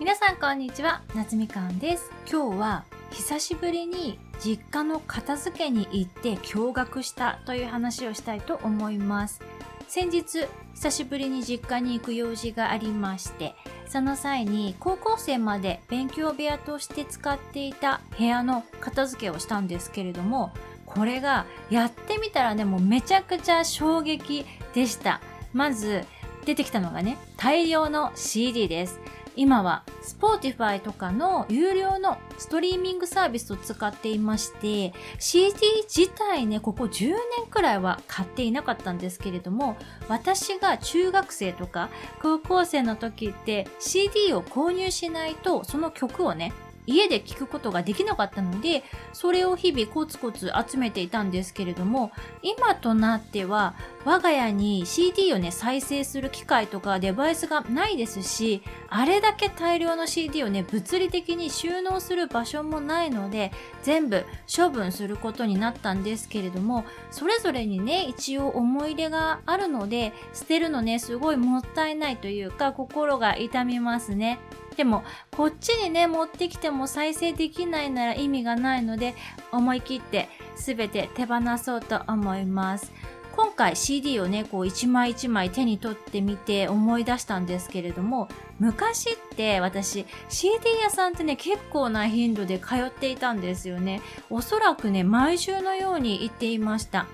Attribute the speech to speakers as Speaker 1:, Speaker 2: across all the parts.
Speaker 1: 皆さんこんにちは夏みかんです。今日は久しぶりに実家の片付けに行って驚愕したという話をしたいと思います。先日久しぶりに実家に行く用事がありましてその際に高校生まで勉強部屋として使っていた部屋の片付けをしたんですけれどもこれがやってみたらねもうめちゃくちゃ衝撃でした。まず出てきたのがね大量の CD です。今は Spotify とかの有料のストリーミングサービスを使っていまして CD 自体ねここ10年くらいは買っていなかったんですけれども私が中学生とか高校生の時って CD を購入しないとその曲をね家で聞くことができなかったので、それを日々コツコツ集めていたんですけれども、今となっては我が家に CD をね、再生する機械とかデバイスがないですし、あれだけ大量の CD をね、物理的に収納する場所もないので、全部処分することになったんですけれども、それぞれにね、一応思い入れがあるので、捨てるのね、すごいもったいないというか、心が痛みますね。でもこっちにね持ってきても再生できないなら意味がないので思い切って全て手放そうと思います。今回 CD をねこう一枚一枚手に取ってみて思い出したんですけれども昔って私 CD 屋さんってね結構な頻度で通っていたんですよね。おそらくね毎週のように行っていました。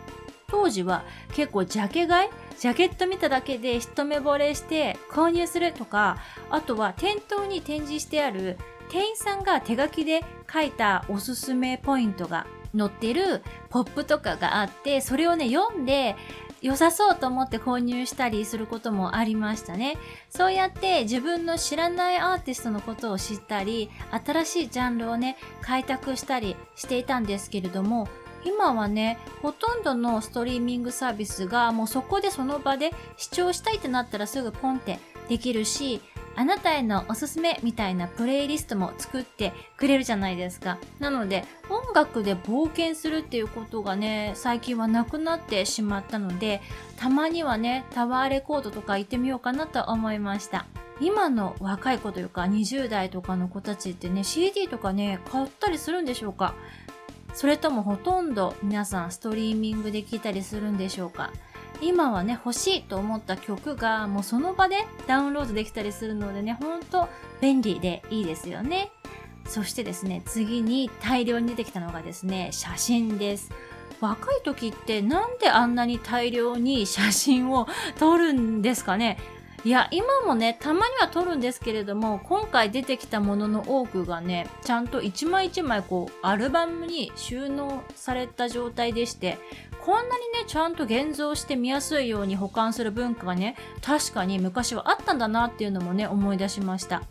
Speaker 1: 当時は結構ジャケ買いジャケット見ただけで一目惚れして購入するとかあとは店頭に展示してある店員さんが手書きで書いたおすすめポイントが載ってるポップとかがあってそれをね読んで良さそうと思って購入したりすることもありましたね。そうやって自分の知らないアーティストのことを知ったり、新しいジャンルをね、開拓したりしていたんですけれども、今はね、ほとんどのストリーミングサービスがもうそこでその場で視聴したいってなったらすぐポンってできるし、あなたへのおすすめみたいなプレイリストも作ってくれるじゃないですか。なので、音楽で冒険するっていうことがね、最近はなくなってしまったので、たまにはね、タワーレコードとか行ってみようかなと思いました。今の若い子というか20代とかの子たちってね CD とかね買ったりするんでしょうか？それともほとんど皆さんストリーミングで聴いたりするんでしょうか？今はね欲しいと思った曲がもうその場でダウンロードできたりするのでねほんと便利でいいですよね。そしてですね次に大量に出てきたのがですね写真です。若い時ってなんであんなに大量に写真を撮るんですかね？いや今もねたまには撮るんですけれども今回出てきたものの多くがねちゃんと一枚一枚こうアルバムに収納された状態でしてこんなにねちゃんと現像して見やすいように保管する文化がね確かに昔はあったんだなっていうのもね思い出しました。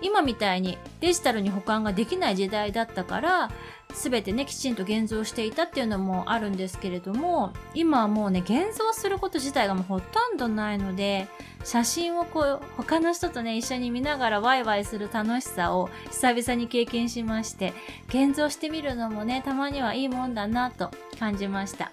Speaker 1: 今みたいにデジタルに保管ができない時代だったから全てねきちんと現像していたっていうのもあるんですけれども今はもうね現像すること自体がもうほとんどないので写真をこう他の人とね一緒に見ながらワイワイする楽しさを久々に経験しまして現像してみるのもねたまにはいいもんだなと感じました。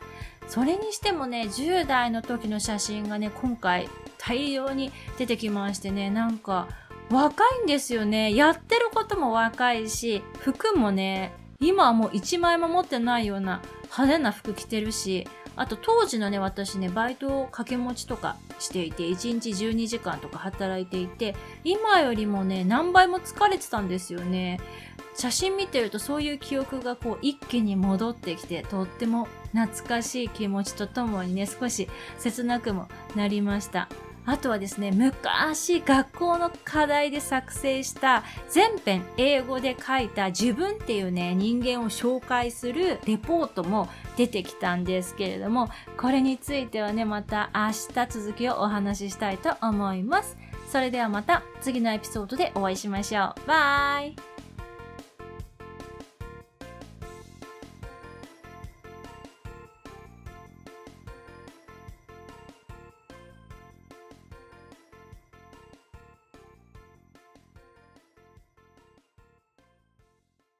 Speaker 1: それにしてもね10代の時の写真がね今回大量に出てきましてねなんか若いんですよね。やってることも若いし服もね今はもう1枚も持ってないような派手な服着てるしあと当時のね私ねバイトを掛け持ちとかしていて1日12時間とか働いていて今よりもね何倍も疲れてたんですよね。写真見てるとそういう記憶がこう一気に戻ってきてとっても懐かしい気持ちとともにね少し切なくもなりました。あとはですね、昔学校の課題で作成した全編英語で書いた自分っていうね、人間を紹介するレポートも出てきたんですけれども、これについてはね、また明日続きをお話ししたいと思います。それではまた次のエピソードでお会いしましょう。バイ